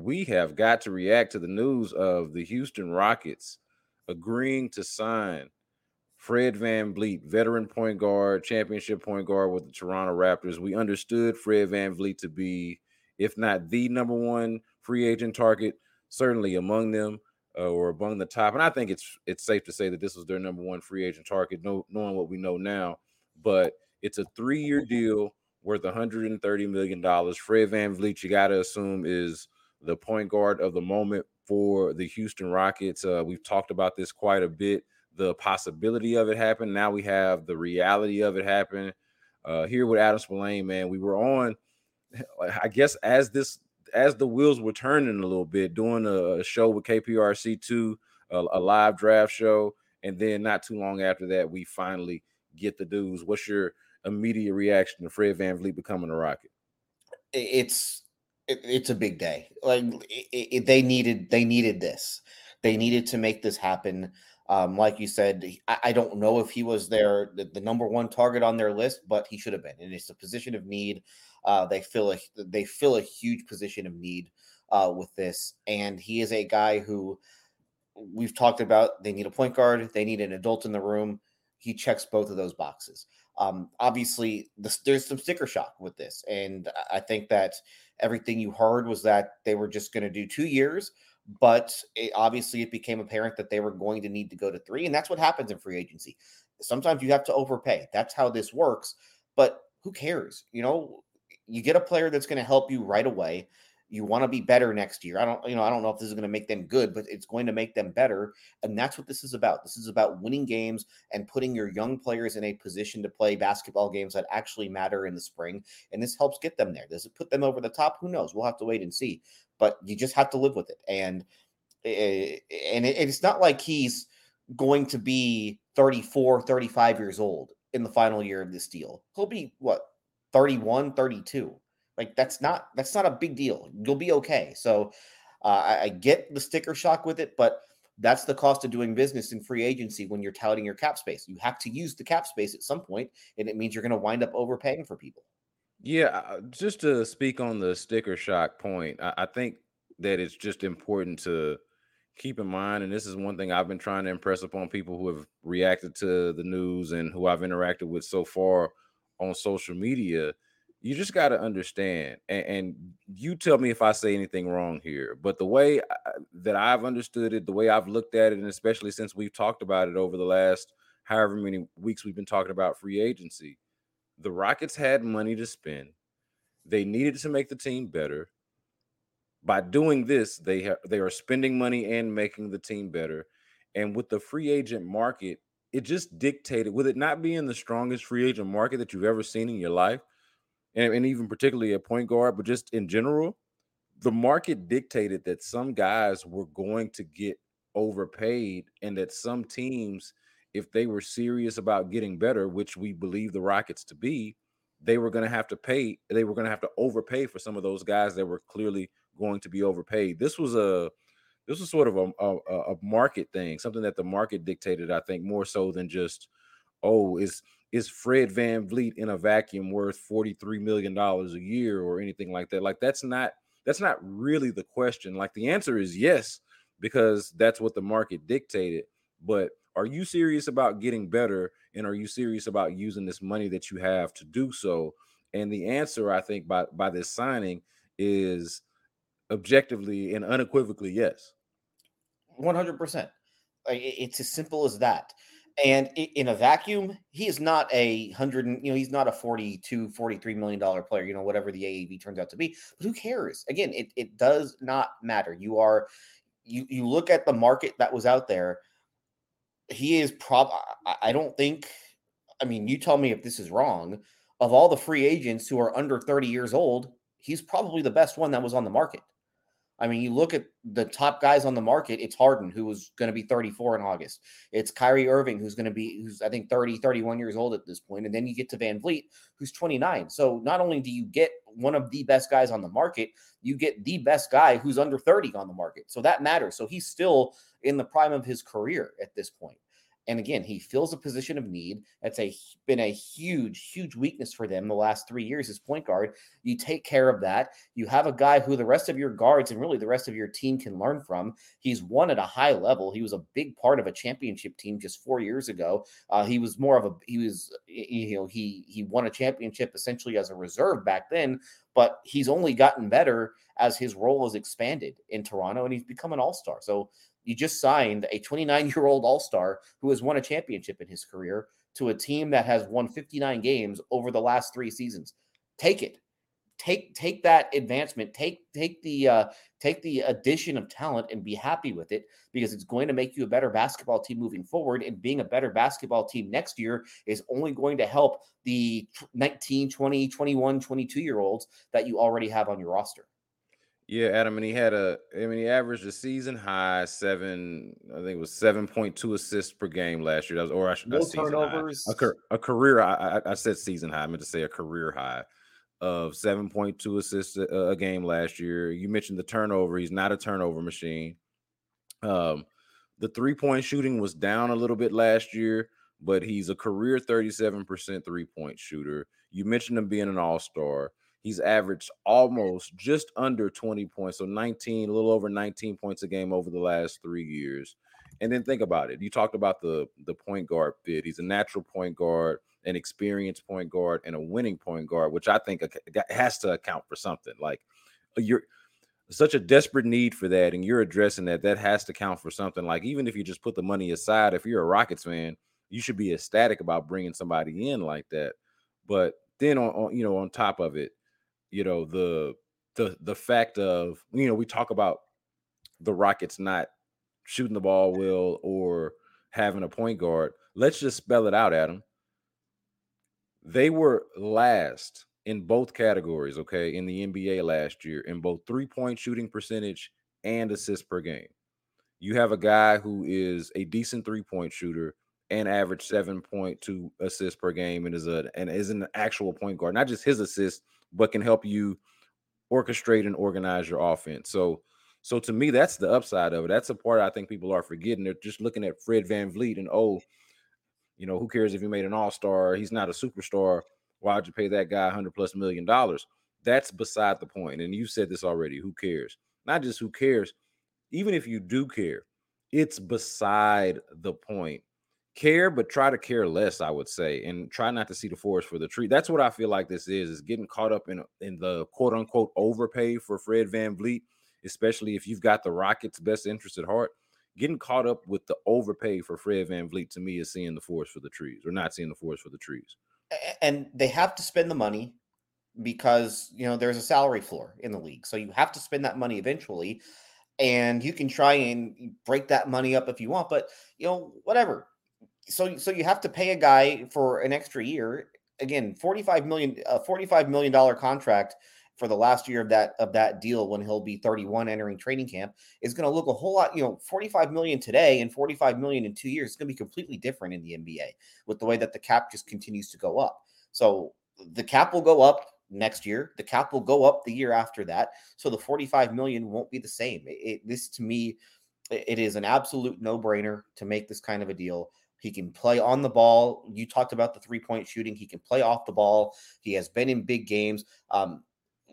We have got to react to the news of the Houston Rockets agreeing to sign Fred VanVleet, veteran point guard, championship point guard with the Toronto Raptors. We understood Fred VanVleet to be, if not the number one free agent target, certainly among them uh, or among the top. And I think it's it's safe to say that this was their number one free agent target, know, knowing what we know now. But it's a three year deal worth 130 million dollars. Fred VanVleet, you got to assume, is the point guard of the moment for the Houston Rockets. Uh, we've talked about this quite a bit. The possibility of it happen. Now we have the reality of it happen. Uh, here with Adam Spolane, man, we were on. I guess as this as the wheels were turning a little bit, doing a, show with KPRC two, a, a live draft show, and then not too long after that, we finally get the dudes. What's your immediate reaction to Fred VanVleet becoming a Rocket? It's it, it's a big day. Like it, they needed, they needed this. They needed to make this happen. Um, like you said, I, I, don't know if he was their the, the, number one target on their list, but he should have been. And it's a position of need. Uh, they fill a they fill a huge position of need uh, with this, and he is a guy who we've talked about. They need a point guard. They need an adult in the room. He checks both of those boxes. Um, obviously, the, there's some sticker shock with this, and I think that everything you heard was that they were just going to do two years, but it, obviously it became apparent that they were going to need to go to three, and that's what happens in free agency. Sometimes you have to overpay. That's how this works. But who cares? You know, you get a player that's going to help you right away you want to be better next year. I don't, you know, I don't know if this is going to make them good, but it's going to make them better. And that's what this is about. This is about winning games and putting your young players in a position to play basketball games that actually matter in the spring. And this helps get them there. Does it put them over the top? Who knows? We'll have to wait and see. But you just have to live with it. And eh, and it's not like he's going to be 34, 35 years old in the final year of this deal. He'll be what 31, 32 like that's not that's not a big deal. You'll be okay. So uh, I, I get the sticker shock with it, but that's the cost of doing business in free agency when you're touting your cap space. You have to use the cap space at some point, and it means you're going to wind up overpaying for people. Yeah, uh, just to speak on the sticker shock point, I, I think that it's just important to keep in mind, and this is one thing I've been trying to impress upon people who have reacted to the news and who I've interacted with so far on social media you just got to understand and, and, you tell me if i say anything wrong here but the way I, that i've understood it the way i've looked at it and especially since we've talked about it over the last however many weeks we've been talking about free agency the rockets had money to spend. They needed to make the team better. By doing this they ha- they are spending money and making the team better and with the free agent market it just dictated with it not being the strongest free agent market that you've ever seen in your life and, and even particularly a point guard, but just in general, the market dictated that some guys were going to get overpaid and that some teams if they were serious about getting better which we believe the rockets to be they were going to have to pay they were going to have to overpay for some of those guys that were clearly going to be overpaid. This was a this was sort of a, a, a market thing something that the market dictated i think more so than just oh is is Fred VanVleet in a vacuum worth 43 million dollars a year or anything like that like that's not that's not really the question like the answer is yes because that's what the market dictated but are you serious about getting better and are you serious about using this money that you have to do so And the answer, I think, by by this signing is objectively and unequivocally yes. 100%. Like, it's as simple as that. And in a vacuum, he is not a hundred, you know, he's not a 42, 43 million dollar player, you know, whatever the AAV turns out to be. But who cares? Again, it, it does not matter. You are you you look at the market that was out there, he is prob I don't think I mean, you tell me if this is wrong. Of all the free agents who are under 30 years old, he's probably the best one that was on the market. I mean, you look at the top guys on the market, it's Harden, who was going to be 34 in August. It's Kyrie Irving, who's going to be, who's I think 30, 31 years old at this point. And then you get to VanVleet, who's 29. So not only do you get one of the best guys on the market, you get the best guy who's under 30 on the market. So that matters. So he's still in the prime of his career at this point. And again, he fills a position of need. That's a been a huge, huge weakness for them the last three years as point guard. You take care of that. You have a guy who the rest of your guards and really the rest of your team can learn from. He's won at a high level. He was a big part of a championship team just four years ago. Uh, he was more of a he was you know he he won a championship essentially as a reserve back then, but he's only gotten better as his role has expanded in Toronto and he's become an all star. So you just signed a 29 year old All Star who has won a championship in his career to a team that has won 59 games over the last three seasons. Take it. Take take that advancement. Take take the uh, take the addition of talent and be happy with it because it's going to make you a better basketball team moving forward. And being a better basketball team next year is only going to help the 19, 20, 21, 22 year olds that you already have on your roster. Yeah, Adam, and he had a. I mean, he averaged a season high seven. I think it was seven point two assists per game last year. That was, or I should no turnovers. A, a, career. I, I, said season high. I meant to say a career high of seven point two assists a, a, game last year. You mentioned the turnover. He's not a turnover machine. Um, the three point shooting was down a little bit last year, but he's a career thirty seven percent three point shooter. You mentioned him being an all star. He's averaged almost just under 20 points, so 19, a little over 19 points a game over the last three years. And then think about it. You talked about the the point guard fit. He's a natural point guard, an experienced point guard, and a winning point guard, which I think has to account for something. Like uh, you're such a desperate need for that, and you're addressing that. That has to count for something. Like even if you just put the money aside, if you're a Rockets fan, you should be ecstatic about bringing somebody in like that. But then on, on you know on top of it, you know the the the fact of you know we talk about the Rockets not shooting the ball well or having a point guard. Let's just spell it out, Adam. They were last in both categories, okay, in the NBA last year in both three-point shooting percentage and assists per game. You have a guy who is a decent three-point shooter and average 7.2 assists per game and is a and is an actual point guard, not just his assists, but can help you orchestrate and organize your offense. So, so to me, that's the upside of it. That's a part I think people are forgetting. They're just looking at Fred VanVleet and oh, you know, who cares if he made an all-star? He's not a superstar. Why'd you pay that guy 100 plus million dollars? That's beside the point. And you said this already. Who cares? Not just who cares, even if you do care, it's beside the point care but try to care less i would say and try not to see the forest for the tree. That's what i feel like this is is getting caught up in in the quote unquote overpay for fred van vanvleet especially if you've got the rockets best interest at heart. Getting caught up with the overpay for fred van vanvleet to me is seeing the forest for the trees or not seeing the forest for the trees. And they have to spend the money because you know there's a salary floor in the league so you have to spend that money eventually and you can try and break that money up if you want but you know whatever so so you have to pay a guy for an extra year again 45 million a 45 million dollar contract for the last year of that of that deal when he'll be 31 entering training camp is going to look a whole lot you know 45 million today and 45 million in 2 years is going to be completely different in the NBA with the way that the cap just continues to go up. So the cap will go up next year the cap will go up the year after that so the 45 million won't be the same. It, it, this to me it is an absolute no-brainer to make this kind of a deal he can play on the ball. You talked about the three point shooting. He can play off the ball. He has been in big games. Um,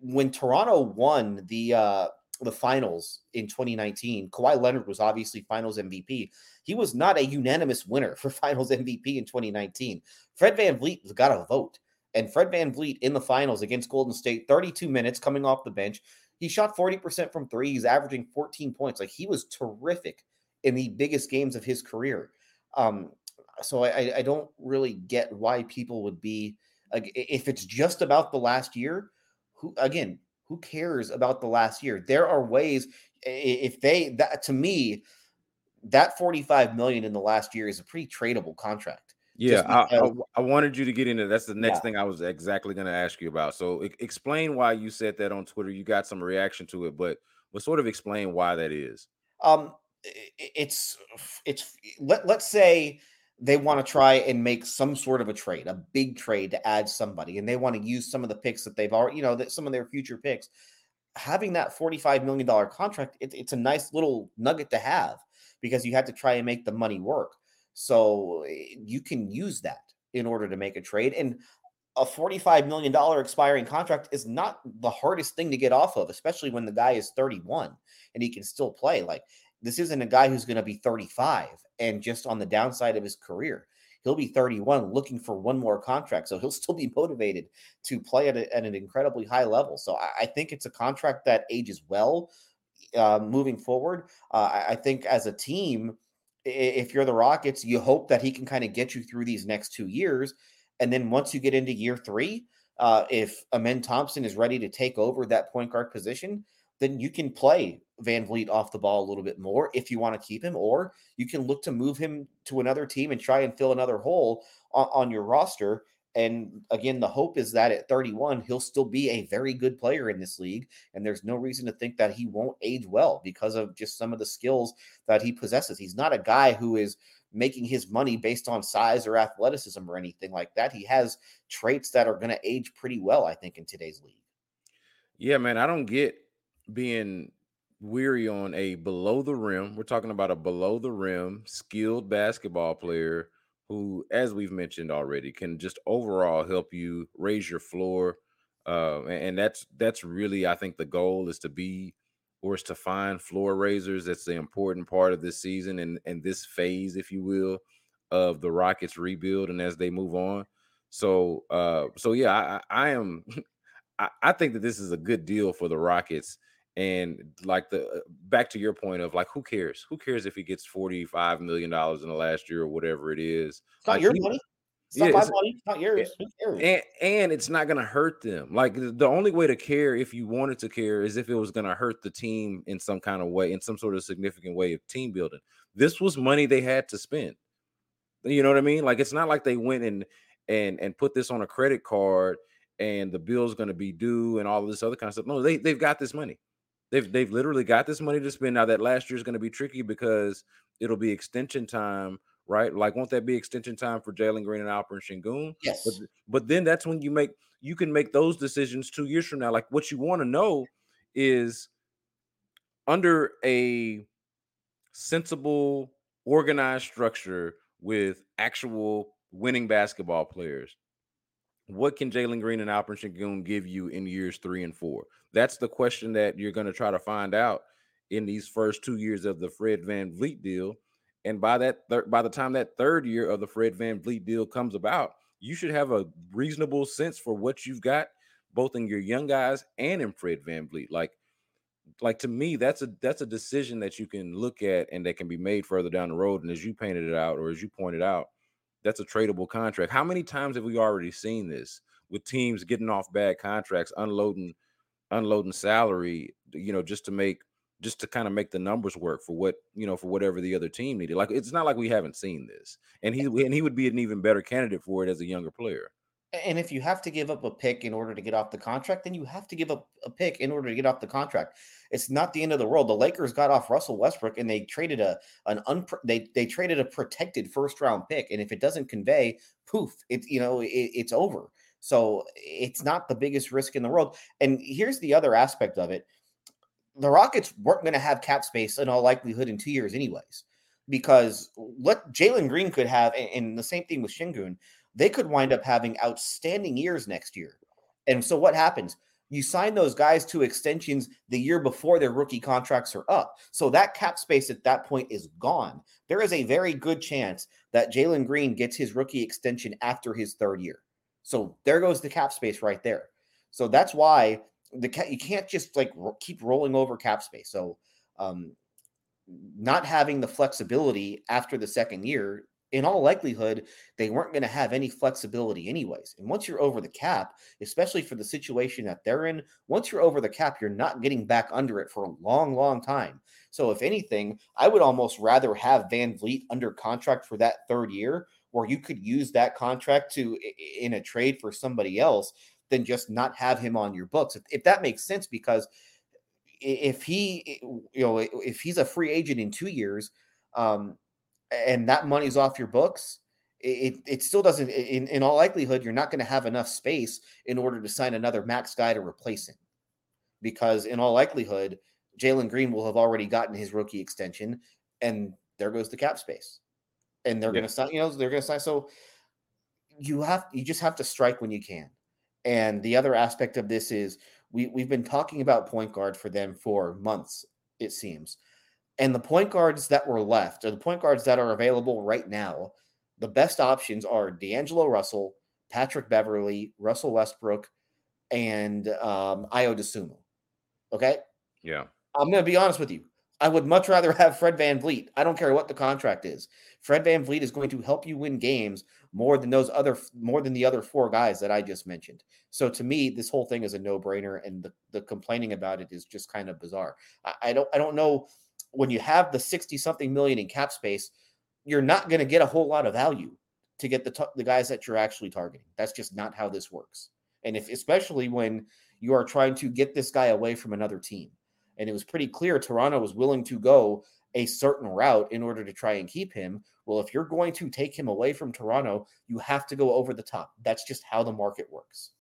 when Toronto won the uh, the finals in 2019, Kawhi Leonard was obviously finals MVP. He was not a unanimous winner for finals MVP in 2019. Fred VanVleet got a vote. And Fred VanVleet in the finals against Golden State, 32 minutes coming off the bench. He shot 40% from three. He's averaging 14 points. Like he was terrific in the biggest games of his career. Um, so I, I don't really get why people would be like if it's just about the last year. Who again? Who cares about the last year? There are ways. If they that to me, that 45 million in the last year is a pretty tradable contract. Yeah, I, I, I, wanted you to get into that's the next yeah. thing I was exactly going to ask you about. So explain why you said that on Twitter. You got some reaction to it, but but sort of explain why that is. Um, it's it's let, let's say they want to try and make some sort of a trade, a big trade to add somebody, and they want to use some of the picks that they've already, you know, that some of their future picks. Having that $45 million contract, it, it's a nice little nugget to have because you have to try and make the money work. So eh, you can use that in order to make a trade. And a $45 million expiring contract is not the hardest thing to get off of, especially when the guy is 31 and he can still play. Like this isn't a guy who's going to be 35 and just on the downside of his career. He'll be 31 looking for one more contract. So he'll still be motivated to play at, a, at an incredibly high level. So I, I, think it's a contract that ages well uh, moving forward. Uh, I, I think as a team, if you're the Rockets, you hope that he can kind of get you through these next two years. And then once you get into year three, uh, if Amen Thompson is ready to take over that point guard position, then you can play VanVleet off the ball a little bit more if you want to keep him, or you can look to move him to another team and try and fill another hole on, on your roster. And again, the hope is that at 31, he'll still be a very good player in this league. And there's no reason to think that he won't age well because of just some of the skills that he possesses. He's not a guy who is making his money based on size or athleticism or anything like that. He has traits that are going to age pretty well, I think, in today's league. Yeah, man. I don't get being weary on a below the rim. We're talking about a below the rim skilled basketball player who, as we've mentioned already, can just overall help you raise your floor. Uh, and that's that's really, I think, the goal is to be or is to find floor raisers. That's the important part of this season and and this phase, if you will, of the Rockets rebuild and as they move on. So, uh, so yeah, I, I am. I, I think that this is a good deal for the Rockets and like the uh, back to your point of like, who cares? Who cares if he gets forty five million dollars in the last year or whatever it is? It's not your he, money. It's yeah, not my money. It's not yours. And, and it's not going to hurt them. Like the only way to care, if you wanted to care, is if it was going to hurt the team in some kind of way, in some sort of significant way of team building. This was money they had to spend. You know what I mean? Like it's not like they went and and and put this on a credit card and the bill's going to be due and all of this other kind of stuff. No, they they've got this money. They've they've literally got this money to spend. Now that last year is going to be tricky because it'll be extension time, right? Like, won't that be extension time for Jalen Green and Alperen Sengun? Yes. But, but then that's when you make you can make those decisions two years from now. Like, what you want to know is under a sensible, organized structure with actual winning basketball players what can Jalen Green and Alperen Sengun give you in years three and four? That's the question that you're going to try to find out in these first two years of the Fred VanVleet deal. And by that, thir- by the time that third year of the Fred VanVleet deal comes about, you should have a reasonable sense for what you've got, both in your young guys and in Fred VanVleet. Like, like to me, that's a that's a decision that you can look at and that can be made further down the road. And as you painted it out, or as you pointed out, that's a tradable contract. How many times have we already seen this with teams getting off bad contracts, unloading unloading salary, you know, just to make just to kind of make the numbers work for what you know for whatever the other team needed. Like it's not like we haven't seen this, and he and he would be an even better candidate for it as a younger player. And if you have to give up a pick in order to get off the contract, then you have to give up a pick in order to get off the contract. It's not the end of the world. The Lakers got off Russell Westbrook and they traded a an unpro- they they traded a protected first round pick. And if it doesn't convey, poof, it's you know it, it's over. So it's not the biggest risk in the world. And here's the other aspect of it: the Rockets weren't going to have cap space in all likelihood in two years, anyways, because what Jalen Green could have, and the same thing with Sengun, they could wind up having outstanding years next year. And so what happens? You sign those guys to extensions the year before their rookie contracts are up. So that cap space at that point is gone. There is a very good chance that Jalen Green gets his rookie extension after his third year. So there goes the cap space right there. So that's why the cap, you can't just like ro- keep rolling over cap space. So um, not having the flexibility after the second year, in all likelihood, they weren't going to have any flexibility anyways. And once you're over the cap, especially for the situation that they're in, once you're over the cap, you're not getting back under it for a long, long time. So if anything, I would almost rather have VanVleet under contract for that third year, where you could use that contract to in a trade for somebody else than just not have him on your books. If, if that makes sense, because if he, you know, if he's a free agent in two years, um, and that money's off your books, it, it still doesn't, in, in all likelihood, you're not going to have enough space in order to sign another max guy to replace him. Because in all likelihood, Jalen Green will have already gotten his rookie extension, and there goes the cap space. And they're yeah. going to sign, you know, they're going to sign. So you have, you just have to strike when you can. And the other aspect of this is we, we've been talking about point guard for them for months, it seems. And the point guards that were left, or the point guards that are available right now, the best options are D'Angelo Russell, Patrick Beverley, Russell Westbrook, and um, Ayo Dosunmu. Okay. Yeah. I'm going to be honest with you. I would much rather have Fred VanVleet. I don't care what the contract is. Fred VanVleet is going to help you win games more than those other more than the other four guys that I just mentioned. So to me, this whole thing is a no-brainer, and the, the complaining about it is just kind of bizarre. I, I don't I don't know when you have the 60 something million in cap space, you're not going to get a whole lot of value to get the t- the guys that you're actually targeting. That's just not how this works. And if especially when you are trying to get this guy away from another team. And it was pretty clear Toronto was willing to go a certain route in order to try and keep him. Well, if you're going to take him away from Toronto, you have to go over the top. That's just how the market works.